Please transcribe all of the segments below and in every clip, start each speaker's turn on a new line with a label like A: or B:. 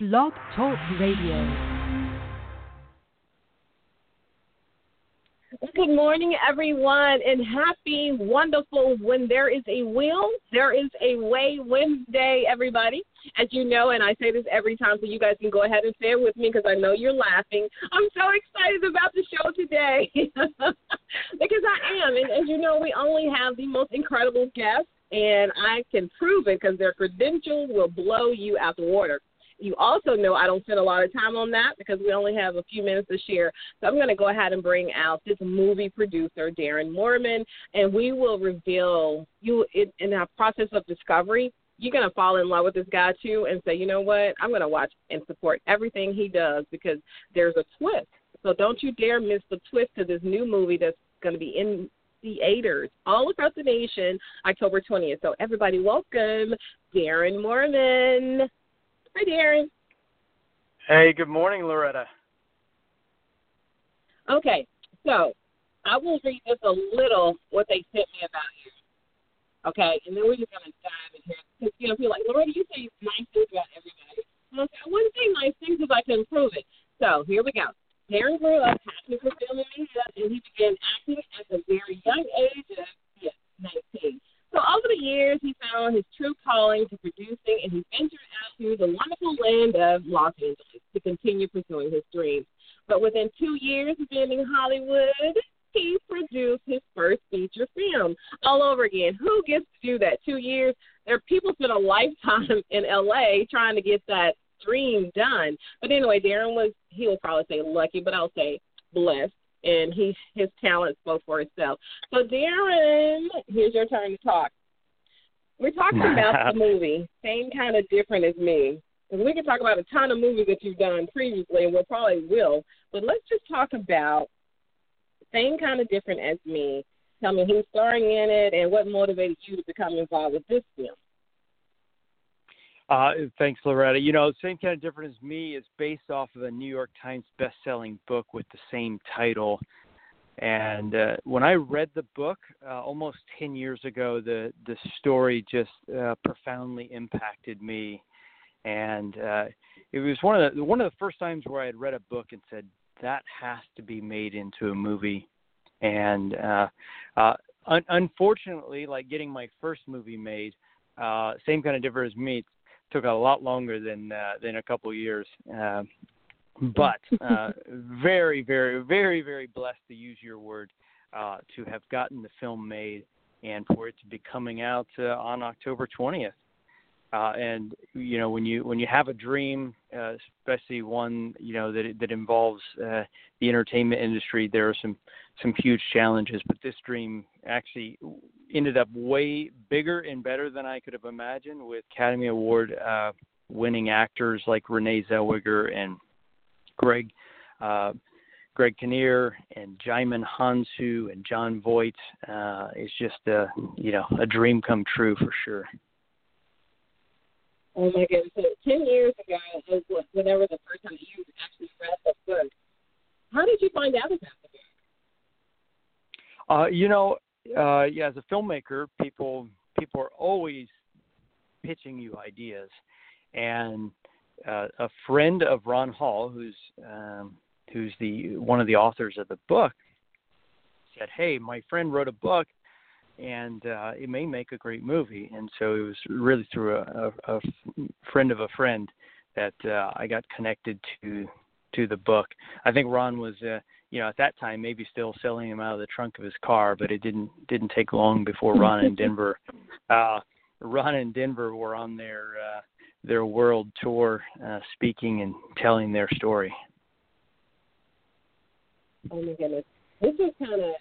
A: Blog Talk Radio.
B: Good morning, everyone, and happy, wonderful When There Is a Will, There Is a Way Wednesday, everybody. As you know, and I say this every time, so you guys can go ahead and say it with me because I know you're laughing. I'm so excited about the show today because I am. And as you know, we only have the most incredible guests, and I can prove it because their credentials will blow you out the water. You also know I don't spend a lot of time on that because we only have a few minutes to share. So I'm going to go ahead and bring out this movie producer, Darren Moorman, and we will reveal you in, our process of discovery. You're going to fall in love with this guy too and say, you know what? I'm going to watch and support everything he does because there's a twist. So don't you dare miss the twist to this new movie that's going to be in theaters all across the nation October 20th. So everybody, welcome Darren Moorman. Hi, Darren.
C: Hey, good morning, Loretta.
B: Okay, so I will read just a little what they sent me about you. Okay, and then we're just gonna dive in here because you know, people like Loretta, you say nice things about everybody. Okay, I wouldn't say nice things if I can prove it. So here we go. Darren grew up passionate for and media, and he began acting at a very young age of yeah, 19. So over the years, he found his true calling to producing, and he ventured out to the wonderful land of Los Angeles to continue pursuing his dreams. But within two years of being in Hollywood, he produced his first feature film all over again. Who gets to do that? Two years. There people spend a lifetime in LA trying to get that dream done. But anyway, Darren was he will probably say lucky, but I'll say blessed. And he his talent spoke for itself. So Darren, here's your turn to talk. We're talking about the movie, same kind of different as me. Because we can talk about a ton of movies that you've done previously, and we'll probably will. But let's just talk about same kind of different as me. Tell me who's starring in it and what motivated you to become involved with this film.
C: Uh, thanks, Loretta. You know, same kind of different as me is based off of a New York Times best-selling book with the same title. And uh, when I read the book uh, almost ten years ago, the the story just uh, profoundly impacted me, and uh, it was one of the one of the first times where I had read a book and said that has to be made into a movie. And uh, uh, un- unfortunately, like getting my first movie made, uh, same kind of different as me, took a lot longer than than a couple years. But uh, very, very, very, very blessed to use your word uh, to have gotten the film made and for it to be coming out uh, on October 20th. Uh, and you know when you when you have a dream, uh, especially one you know that that involves uh, the entertainment industry, there are some some huge challenges. But this dream actually ended up way bigger and better than I could have imagined, with Academy Award winning actors like Renee Zellweger and Greg uh, Greg Kinnear and Djimon Hounsou and Jon Voight. Uh, it's just a you know a dream come true for sure.
B: Oh my goodness! So ten years ago, whenever the first time you actually read the book, how did you find out about the book?
C: Uh, you know, uh, yeah, as a filmmaker, people people are always pitching you ideas, and uh, a friend of Ron Hall, who's um, who's the one of the authors of the book, said, "Hey, my friend wrote a book, and uh, it may make a great movie." And so it was really through a, a, a friend of a friend that uh, I got connected to to the book. I think Ron was, uh, you know, at that time maybe still selling him out of the trunk of his car, but it didn't didn't take long before Ron and Denver, uh, Ron and Denver were on their uh, their world tour, uh, speaking and telling their story.
B: Oh my goodness, this is kind of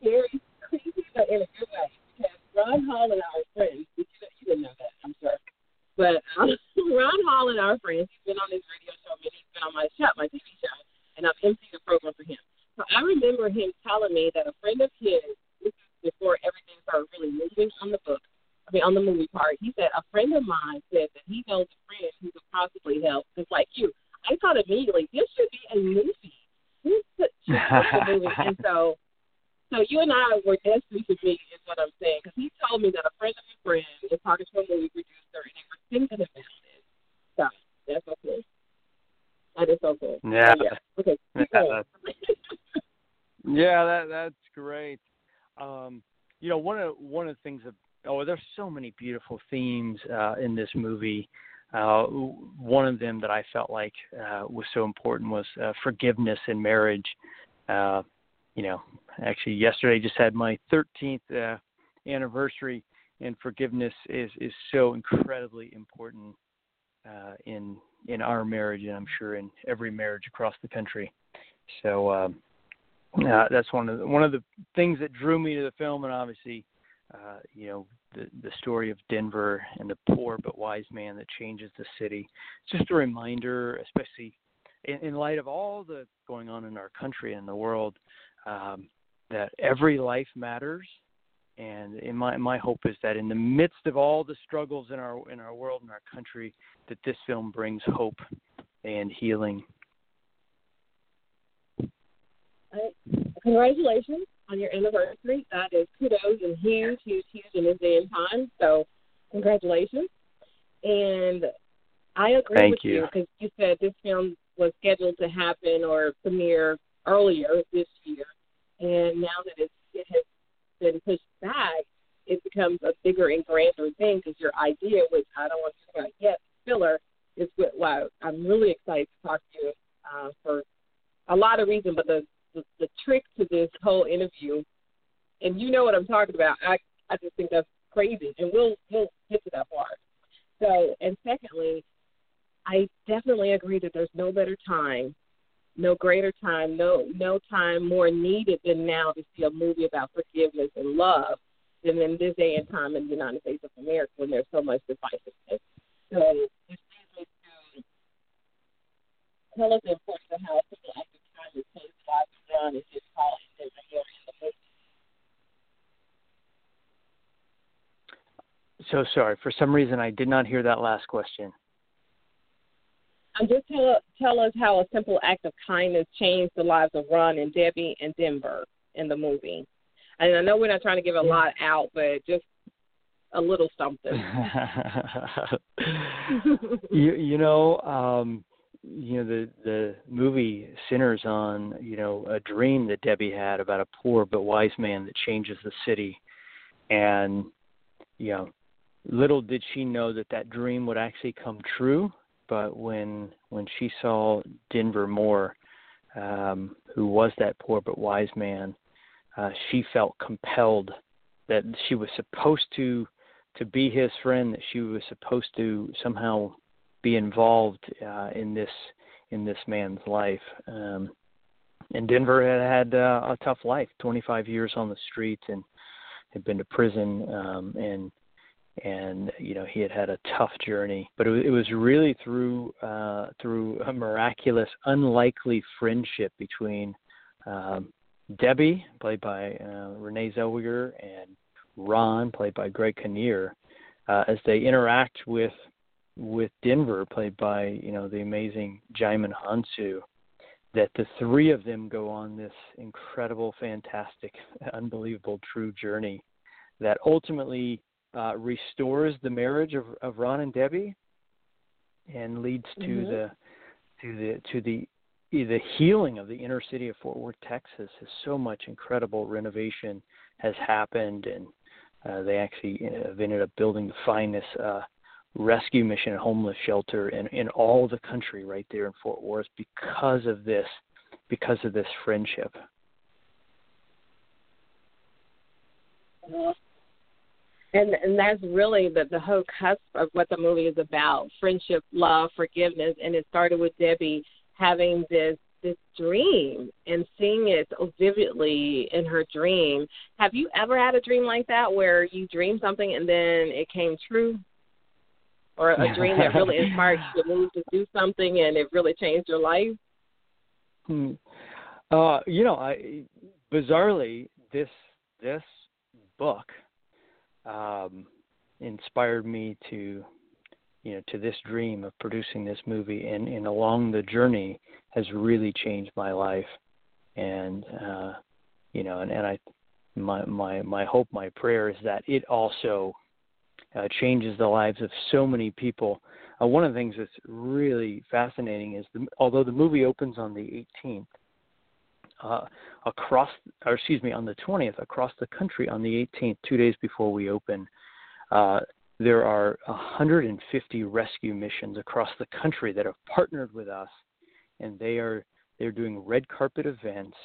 B: scary, creepy, but in a good way. Because Ron Hall and are friends. You, didn't know that, I'm sure. But um, Ron Holland, our friends, he's been on this radio show, and he's been on my show, my TV show, and I've emceed a program for him. So I remember him telling me that a friend of his, this is before everything started really moving on the book, I mean on the movie part, he said a friend of mine said that he knows a friend who could possibly help. Just like you, I thought immediately this should be a movie. This should be a movie, and so. So you and I were destined to meet, is what I'm saying, because he told me that a friend of a friend is talking to a movie producer, and they were thinking about it. So that's so cool. That is so cool.
C: Yeah.
B: So, yeah. Okay.
C: Yeah. Yeah, that that's great. Um, you know, one of one of the things that oh, there's so many beautiful themes uh, in this movie. Uh, one of them that I felt like uh, was so important was uh, forgiveness in marriage. Uh, you know, actually, yesterday just had my 13th uh, anniversary, and forgiveness is is so incredibly important uh, in in our marriage, and I'm sure in every marriage across the country. So. Um, uh, that's one of the, one of the things that drew me to the film, and obviously, uh, you know, the the story of Denver and the poor but wise man that changes the city. It's just a reminder, especially in, in light of all the going on in our country and the world, um, that every life matters. And in my my hope is that in the midst of all the struggles in our in our world and our country, that this film brings hope and healing.
B: Congratulations on your anniversary. That is kudos and huge, huge, huge in this day and time. So, congratulations. And I agree
C: Thank
B: with
C: you.
B: you because you said this film was scheduled to happen or premiere earlier this year, and now that it's, it has been pushed back, it becomes a bigger and grander thing because your idea, which I don't want to talk about yet, filler, is what why I'm really excited to talk to you uh, for a lot of reasons, but the, the the trick to this whole interview, and you know what I'm talking about. I I just think that's crazy, and we'll we'll get to that part. So, and secondly, I definitely agree that there's no better time, no greater time, no no time more needed than now to see a movie about forgiveness and love than in this day and time in the United States of America when there's so much divisiveness. So, this leads me um, to tell us the importance of how people simple act of kindness changed the lives of John and his Paul and Denver here in the.
C: So sorry. For some reason, I did not hear that last question.
B: Um, just tell tell us how a simple act of kindness changed the lives of Ron and Debbie and Denver in the movie. And I know we're not trying to give a lot out, but just a little something.
C: you you know um you know the the movie centers on you know a dream that Debbie had about a poor but wise man that changes the city. And you know little did she know that that dream would actually come true. But when when she saw Denver Moore um who was that poor but wise man uh she felt compelled that she was supposed to to be his friend that she was supposed to somehow be involved uh, in this in this man's life. Um, and Denver had had uh, a tough life, 25 years on the streets, and had been to prison, um, and and you know he had had a tough journey. But it, was- it was really through uh, through a miraculous, unlikely friendship between um, Debbie, played by uh, Renee Zellweger, and Ron, played by Greg Kinnear, uh, as they interact with with Denver, played by you know the amazing Djimon Hounsou, that the three of them go on this incredible, fantastic, unbelievable, true journey that ultimately uh, restores the marriage of, of Ron and Debbie, and leads to
B: Mhm.
C: the to the to the the healing of the inner city of Fort Worth, Texas. Is so much incredible renovation has happened, and uh, they actually uh, have ended up building the finest uh, rescue mission and homeless shelter in, in all the country right there in Fort Worth because of this because of this friendship.
B: And and that's really the the whole cusp of what the movie is about: friendship, love, forgiveness. And it started with Debbie having this this dream and seeing it so vividly in her dream. Have you ever had a dream like that where you dreamed something and then it came true? Or a dream that really inspired you to move to do something and it really changed your life?
C: Hmm. Uh, you know, I bizarrely this this book um, inspired me to you know to this dream of producing this movie and, and along the journey has really changed my life and uh you know and, and i my my my hope my prayer is that it also uh, changes the lives of so many people. Uh, one of the things that's really fascinating is the, although the movie opens on the 18th uh, across, or excuse me, on the 20th across the country on the 18th, two days before we open, uh, there are 150 rescue missions across the country that have partnered with us, and they are they're doing red carpet events,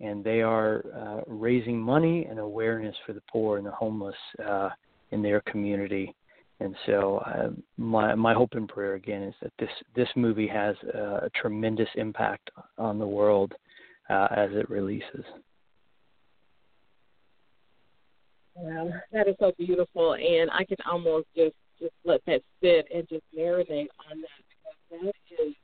C: and they are uh, raising money and awareness for the poor and the homeless uh, in their community. And so, uh, my my hope and prayer again is that this this movie has a tremendous impact on the world uh, as it releases.
B: Well, that is so beautiful, and I can almost just just let that sit and just marinate on that because that is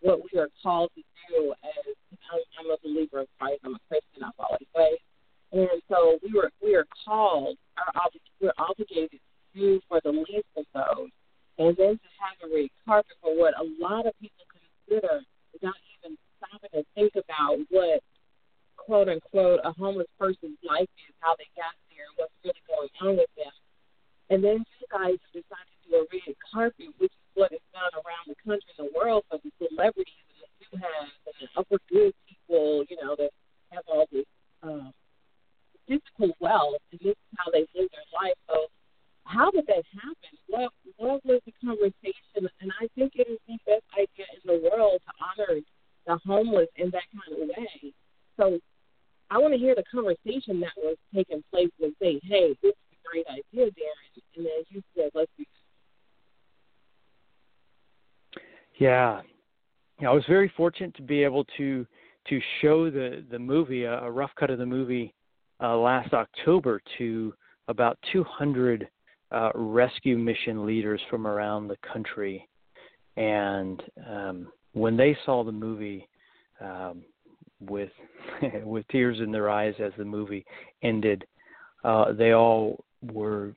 B: what we are called to do. As I'm, I'm a believer of Christ, I'm a Christian. I've always been, and so we were we are called. Our we're obligated to do for the least of those, and then to have a red carpet for what a lot of people consider without even stopping to think about what quote unquote a homeless person's life is, how they got there, and what's really going on with them. And then you guys decided to do a red carpet, which is what is done around the country and the world for the celebrities and the do-haves and the upper good people, you know, that have all this um, physical wealth, and this is how they live their life. So, how did that happen? What what was the conversation? And I think it is the best idea in the world to honor the homeless in that kind of way. So I want to hear the conversation that was taking place and say, hey, this is a great idea, Darren. And then you said, let's do
C: Yeah. yeah, I was very fortunate to be able to to show the the movie a rough cut of the movie uh, last October to about 200 uh, rescue mission leaders from around the country, and um, when they saw the movie, um, with with tears in their eyes as the movie ended. Uh, they all were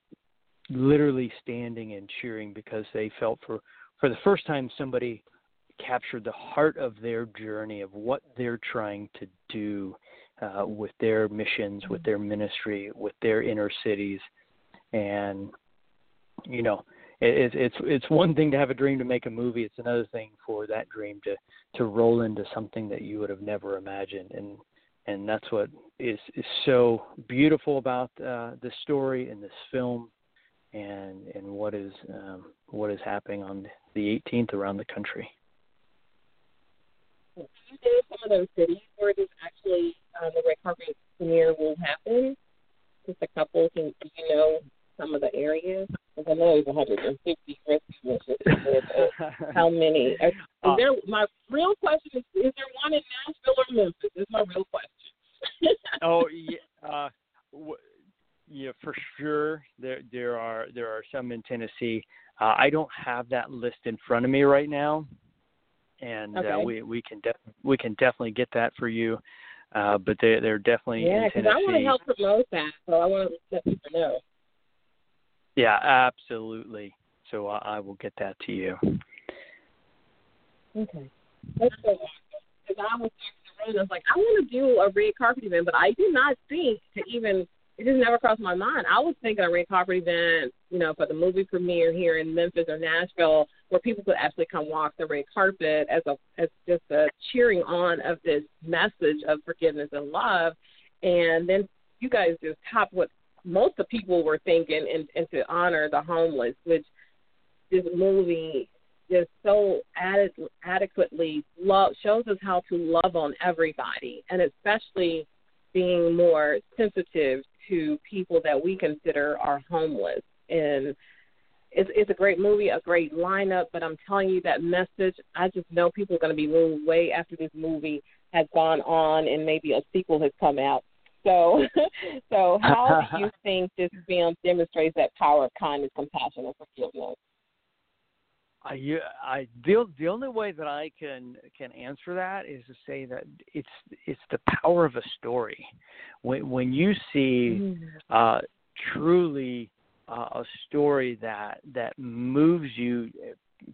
C: literally standing and cheering because they felt for for the first time somebody captured the heart of their journey of what they're trying to do uh, with their missions, with their ministry, with their inner cities, and you know it, it's it's one thing to have a dream to make a movie. It's another thing for that dream to to roll into something that you would have never imagined. And and that's what is is so beautiful about uh, this story and this film, and and what is um, what is happening on the 18th around the country.
B: Can you name some of those cities where this actually uh, the red carpet premiere will happen? Just a couple. Can do you know some of the areas? Because I know there's 150 rescue. How many? Is uh, there? My real question is: Is there one in Nashville or Memphis? Is my real question.
C: oh yeah, uh, w- yeah, for sure. There there are there are some in Tennessee. Uh, I don't have that list in front of me right now, and uh,
B: okay.
C: uh, we we can def- we can definitely get that for you. Uh, but they they're definitely
B: yeah,
C: because I
B: want to help promote that, so I want to let people know.
C: Yeah, absolutely. So I, I will get that to you.
B: Okay. That's so awesome. Because I was I was like, I want to do a red carpet event, but I did not think to even. It just never crossed my mind. I was thinking a red carpet event, you know, for the movie premiere here in Memphis or Nashville, where people could actually come walk the red carpet as a as just a cheering on of this message of forgiveness and love. And then you guys just top what most of people were thinking and, and to honor the homeless, which this movie just so ad- adequately love, shows us how to love on everybody, and especially being more sensitive to people that we consider are homeless. And it's, it's a great movie, a great lineup, but I'm telling you that message, I just know people are going to be moved way after this movie has gone on and maybe a sequel has come out so, so how do you think this film demonstrates that power of kindness, compassion, and forgiveness?
C: I, I the the only way that I can can answer that is to say that it's it's the power of a story. When when you see
B: Mm-hmm.
C: uh, truly uh, a story that that moves you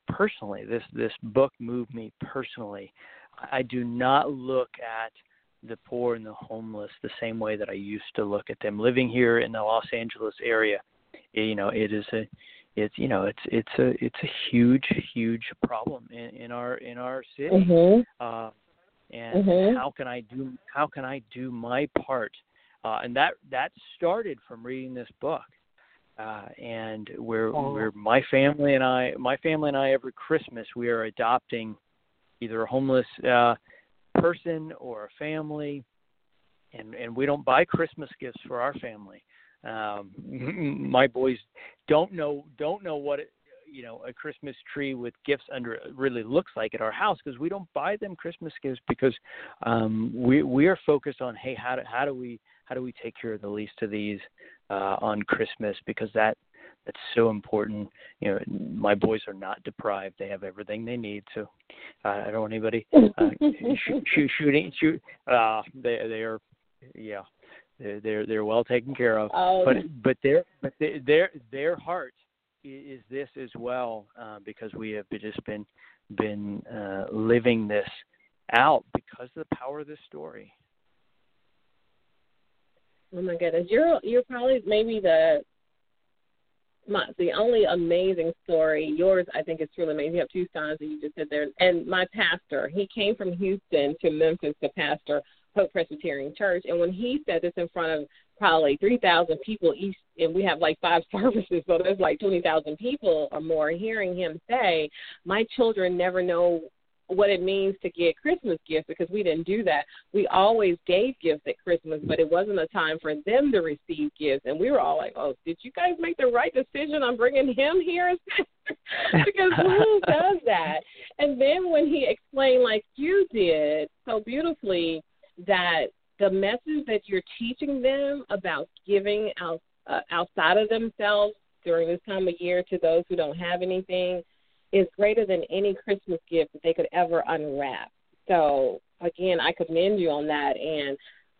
C: personally, this this book moved me personally. I do not look at the poor and the homeless the same way that I used to look at them. Living here in the Los Angeles area, you know, it is a it's you know it's it's a it's a huge huge problem in, in our in our city
B: Mhm.
C: uh and
B: Mhm.
C: how can i do how can i do my part uh and that that started from reading this book uh and where
B: Wow.
C: where my family and i my family and i every christmas we are adopting either a homeless uh person or a family and and we don't buy christmas gifts for our family um my boys don't know don't know what it, you know a christmas tree with gifts under it really looks like at our house because we don't buy them christmas gifts because um we we are focused on hey how do how do we how do we take care of the least of these uh on christmas? Because that that's so important. You know my boys are not deprived. They have everything they need so uh, i don't want anybody uh, shoot, shoot, shooting shoot uh they they are yeah they're they're, they're well taken care of
B: Oh,
C: but but their but their their, their heart is this as well uh, because we have just been been uh, living this out because of the power of this story.
B: Oh my goodness, you're you're probably maybe the my the only amazing story. Yours, I think, is truly amazing. You have two sons, and you just sit there. And my pastor, he came from Houston to Memphis to pastor Hope Presbyterian Church, and when he said this in front of probably three thousand people each, and we have like five services, so there's like twenty thousand people or more hearing him say, "My children never know." What it means to get Christmas gifts because we didn't do that. We always gave gifts at Christmas, but it wasn't a time for them to receive gifts. And we were all like, "Oh, did you guys make the right decision on bringing him here?" because who does that? And then when he explained, like you did so beautifully, that the message that you're teaching them about giving out uh, outside of themselves during this time of year to those who don't have anything is greater than any Christmas gift that they could ever unwrap. So again, I commend you on that. And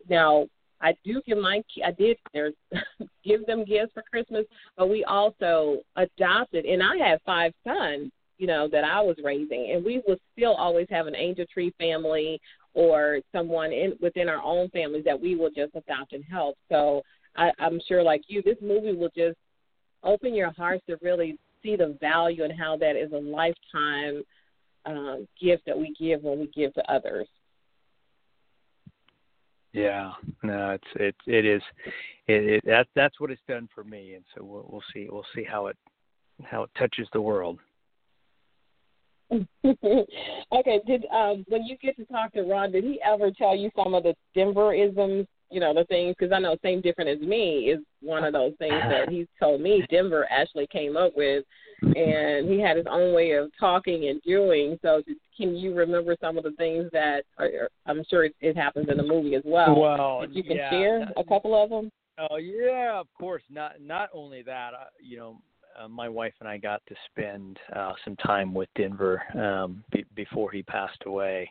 B: now I do give my I did there's give them gifts for Christmas, but we also adopted, and I have five sons, you know, that I was raising, and we would still always have an angel tree family or someone in within our own families that we will just adopt and help. So I, I'm sure, like you, this movie will just open your hearts to really see the value and how that is a lifetime um, gift that we give when we give to others.
C: Yeah, no, it's it it is it, it that that's what it's done for me, and so we'll we'll see we'll see how it how it touches the world.
B: okay, did um, when you get to talk to Ron, did he ever tell you some of the Denverisms? You know, the things because I know same different as me is one of those things that he's told me Denver actually came up with, and he had his own way of talking and doing. So, can you remember some of the things that are, I'm sure it, it happens in the movie as well?
C: Well,
B: if you can
C: yeah,
B: share a couple of them.
C: Oh yeah, of course. Not not only that, uh, you know, uh, my wife and I got to spend uh, some time with Denver um, be- before he passed away,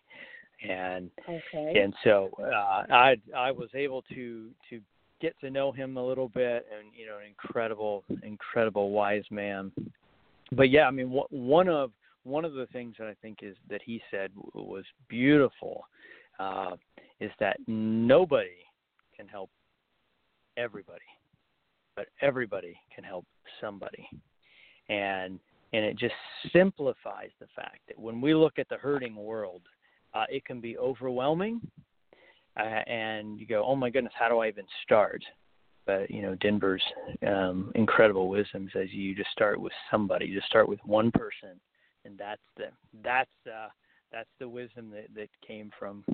C: and
B: Okay.
C: and so uh, I I was able to to get to know him a little bit, and you know, an incredible incredible wise man. But yeah, I mean, wh- one of one of the things that I think is that he said w- was beautiful uh, is that nobody can help everybody, but everybody can help somebody, and and it just simplifies the fact that when we look at the hurting world, uh, it can be overwhelming, uh, and you go, oh my goodness, how do I even start? But you know, Denver's um, incredible wisdom says you just start with somebody, you just start with one person, and that's the that's uh, that's the wisdom that that came from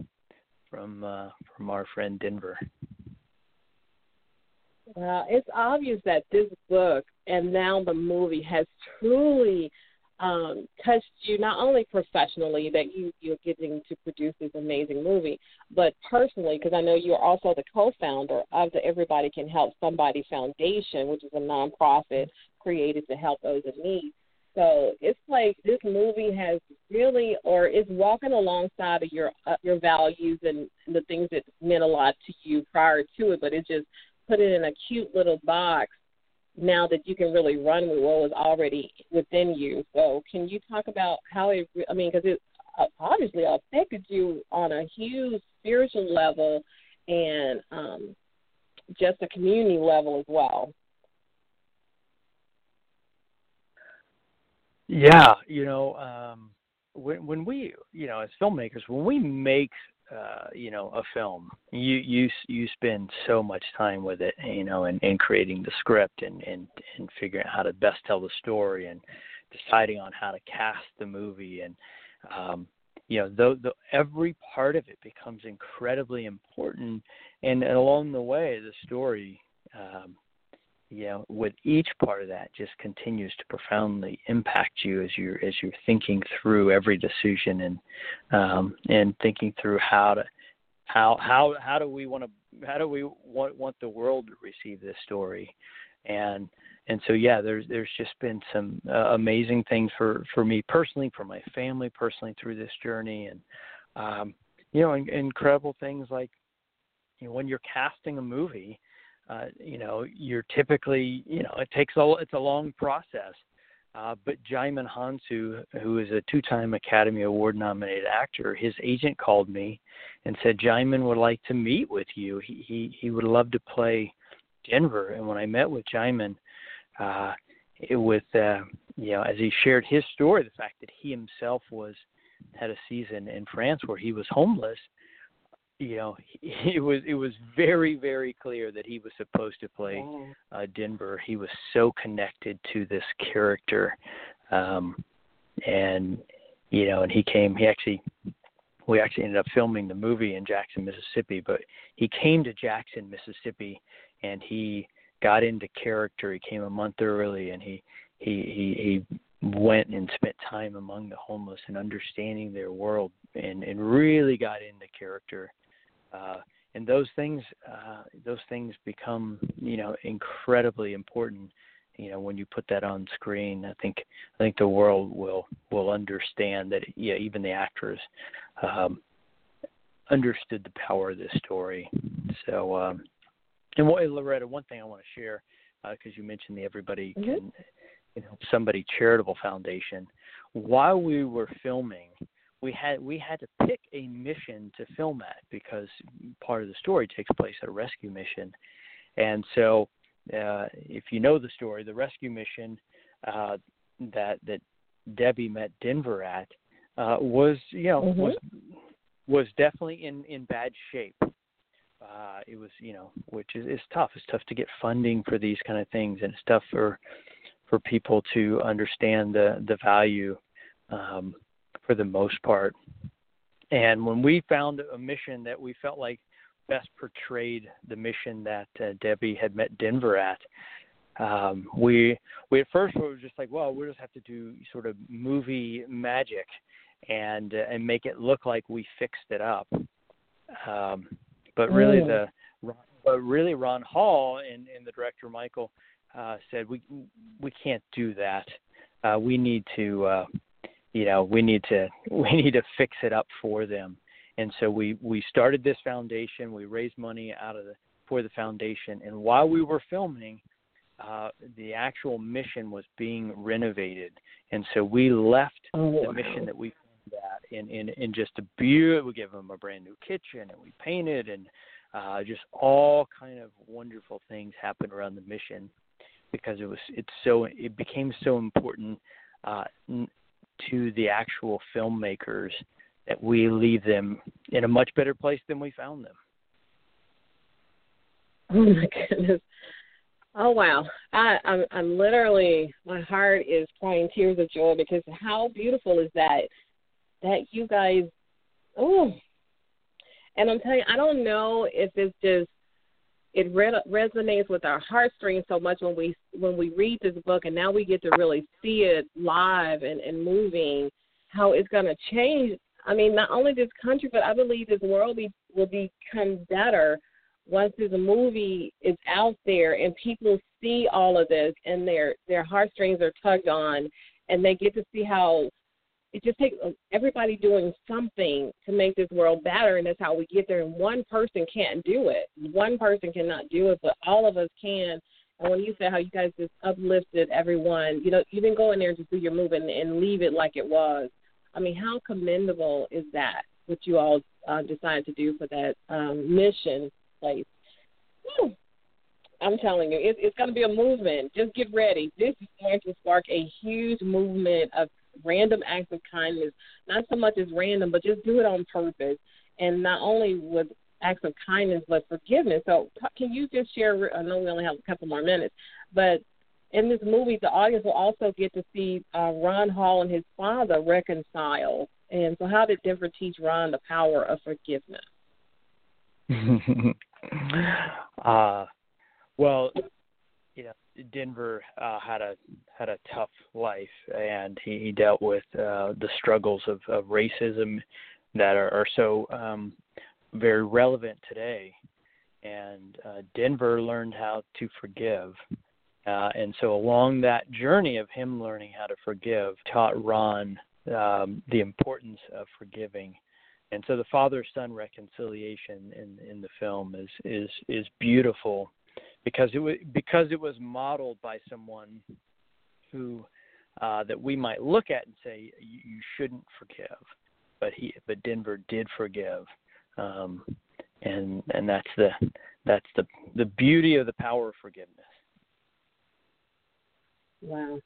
C: from uh, from our friend Denver.
B: Well, it's obvious that this book and now the movie has truly um, touched you not only professionally that you you're getting to produce this amazing movie, but personally because I know you're also the co-founder of the Everybody Can Help Somebody Foundation, which is a nonprofit created to help those in need. So it's like this movie has really, or is walking alongside of your uh, your values and the things that meant a lot to you prior to it, but it just put it in a cute little box now that you can really run with what was already within you. So can you talk about how it? I mean, because it uh, obviously affected you on a huge spiritual level and um, just a community level as well.
C: Yeah, you know, um, when when we, you know, as filmmakers, when we make, uh, you know, a film, you you you spend so much time with it, you know, and, and creating the script and and and figuring out how to best tell the story and deciding on how to cast the movie and um you know the, the every part of it becomes incredibly important. And, and along the way the story um you know with each part of that just continues to profoundly impact you as you're as you're thinking through every decision and um and thinking through how to how how how do we want to how do we want want the world to receive this story? And and so yeah there's there's just been some uh, amazing things for for me personally for my family personally through this journey. And um you know in, incredible things like you know when you're casting a movie uh, you know, you're typically, you know, it takes a it's a long process. Uh, but Djimon Hounsou, who is a two-time Academy Award-nominated actor, his agent called me and said Djimon would like to meet with you. He he he would love to play Denver. And when I met with Djimon, uh, it with uh, you know, as he shared his story, the fact that he himself was had a season in France where he was homeless, you know, it was it was very very clear that he was supposed to play uh, Denver. He was so connected to this character, um, and you know, and he came. He actually, we actually ended up filming the movie in Jackson, Mississippi. But he came to Jackson, Mississippi, and he got into character. He came a month early, and he he he, he went and spent time among the homeless and understanding their world and and really got into character uh, and those things uh, those things become you know incredibly important you know when you put that on screen. I think i think the world will will understand that yeah even the actors um understood the power of this story. So um and what loretta one thing i want to share because uh, you mentioned the everybody mm-hmm. can you know somebody charitable foundation. While we were filming we had we had to pick a mission to film at because part of the story takes place at a rescue mission, and so uh, if you know the story, the rescue mission uh, that that Debbie met Denver at uh, was you know mm-hmm. was was definitely in in bad shape. Uh, it was you know which is it's tough. It's tough to get funding for these kind of things, and it's tough for for people to understand the the value um, for the most part. And when we found a mission that we felt like best portrayed the mission that uh, Debbie had met Denver at, um, we we at first we were just like, well, we just have to do sort of movie magic and uh, and make it look like we fixed it up. Um, but really, mm. the but really Ron Hall and, and the director Michael uh, said we we can't do that. Uh, we need to uh, you know we need to we need to fix it up for them. And so we we started this foundation. We raised money out of the for the foundation. And while we were filming uh, the actual mission was being renovated. And so we left oh, the mission that we that in in in just a beautiful we gave them a brand new kitchen and we painted and uh just all kind of wonderful things happened around the mission because it was it's so it became so important uh to the actual filmmakers that we leave them in a much better place than we found them.
B: Oh my goodness. Oh wow. I, I'm I'm literally my heart is crying tears of joy because how beautiful is that that you guys oh and I'm telling you I don't know if it's just it re- resonates with our heartstrings so much when we when we read this book and now we get to really see it live and, and moving how it's going to change. I mean not only this country but i believe this world be, will become better once this movie is out there and people see all of this and their their heartstrings are tugged on and they get to see how it just takes uh, everybody doing something to make this world better, and that's how we get there. And one person can't do it. One person cannot do it, but all of us can. And when you said how you guys just uplifted everyone, you know, you didn't go in there and just do your move and, and leave it like it was. I mean, how commendable is that? What you all uh, decided to do for that um, mission place. Whew. I'm telling you, it, it's going to be a movement. Just get ready. This is going to spark a huge movement of random acts of kindness. Not so much as random, but just do it on purpose. And not only with acts of kindness, but forgiveness. So, can you just share? I know we only have a couple more minutes, but in this movie, the audience will also get to see uh, Ron Hall and his father reconcile. And so, how did Denver teach Ron the power of forgiveness?
C: uh, well, you know, Denver uh, had a had a tough life, and he, he dealt with uh, the struggles of, of racism that are, are so um, very relevant today. And uh, Denver learned how to forgive. Uh, and so, along that journey of him learning how to forgive, taught Ron um, the importance of forgiving. And so, the father-son reconciliation in in the film is is is beautiful because it was because it was modeled by someone who uh, that we might look at and say you, shouldn't forgive, but he but Denver did forgive, um, and and that's the that's the the beauty of the power of forgiveness.
B: Wow.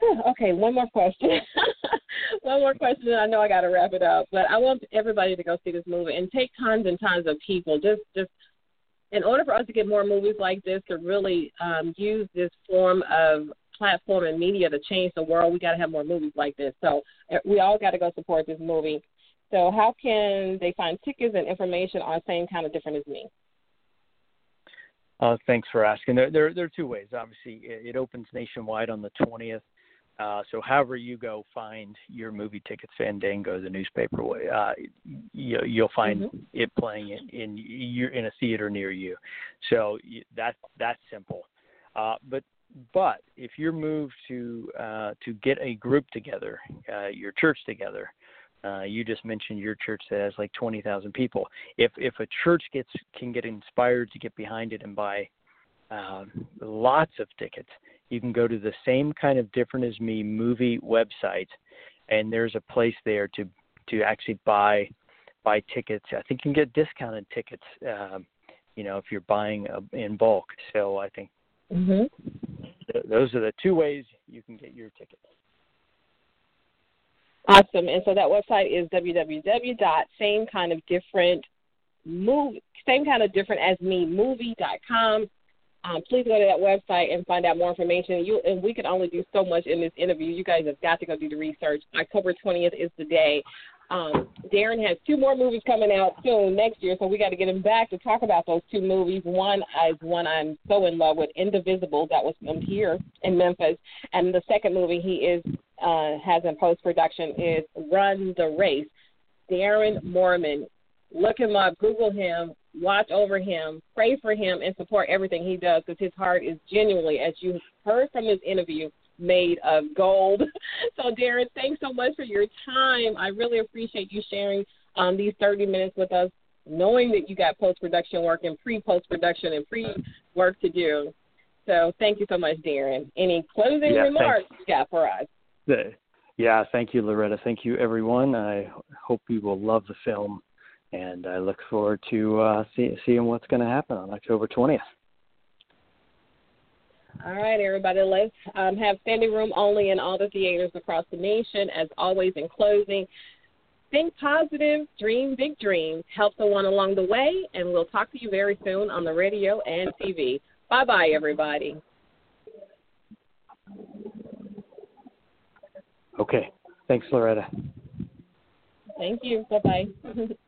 B: Okay, one more question. one more question, and I know I got to wrap it up. But I want everybody to go see this movie and take tons and tons of people. Just, just in order for us to get more movies like this to really um, use this form of platform and media to change the world, we got to have more movies like this. So uh, we all got to go support this movie. So how can they find tickets and information on the Same Kind of Different as Me?
C: Uh, thanks for asking. There, there, there are two ways. Obviously, it, it opens nationwide on the 20th. Uh, so however you go find your movie tickets, Fandango, the newspaper, uh, you, you'll find mm-hmm. it playing in in, in a theater near you. So that that's simple. Uh, but but if you're moved to uh, to get a group together, uh, your church together, uh, you just mentioned your church that has like 20,000 people. If if a church gets can get inspired to get behind it and buy uh, lots of tickets, you can go to the same kind of different as me movie website, and there's a place there to to actually buy buy tickets. I think you can get discounted tickets. Um, you know, if you're buying uh, in bulk. So I think
B: mm-hmm.
C: th- those are the two ways you can get your tickets.
B: Awesome. And so that website is www.samekindofdifferent same kind of different as me movie.com um, please go to that website and find out more information. You and we can only do so much in this interview. You guys have got to go do the research. October 20th is the day. Um, Darren has two more movies coming out soon next year, so we got to get him back to talk about those two movies. One is one I'm so in love with, Indivisible, that was filmed here in Memphis, and the second movie he is uh, has in post production is Run the Race. Darren Moorman, look him up, Google him, watch over him, pray for him, and support everything he does because his heart is genuinely, as you heard from his interview, made of gold. So, Darren, thanks so much for your time. I really appreciate you sharing um, these 30 minutes with us, knowing that you got post production work and pre post production and pre work to do. So, thank you so much, Darren. Any closing
C: yeah,
B: remarks you got for us?
C: Yeah, thank you, Loretta. Thank you, everyone. I hope you will love the film and I look forward to uh, see, seeing what's going to happen on October 20th.
B: All right, everybody, let's um, have standing room only in all the theaters across the nation. As always, in closing, think positive, dream big dreams, help someone along the way, and we'll talk to you very soon on the radio and TV. Bye bye, everybody.
C: Okay. Thanks, Loretta.
B: Thank you. Bye bye.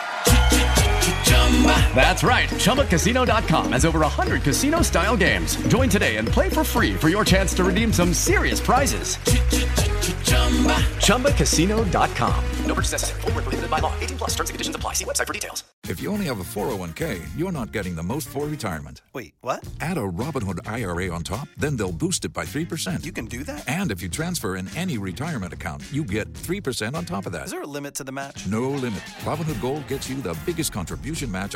D: That's right. ChumbaCasino.com has over 100 casino style games. Join today and play for free for your chance to redeem some serious prizes. ChumbaCasino.com. No purchase necessary. Full prohibited by law. 18 plus terms and conditions apply. See website for details.
E: If you only have a 401k, you're not getting the most for retirement.
F: Wait, what?
E: Add a Robinhood IRA on top, then they'll boost it by 3%.
F: You can do that?
E: And if you transfer in any retirement account, you get 3% on top of that.
F: Is there a limit to the match?
E: No limit. Robinhood Gold gets you the biggest contribution match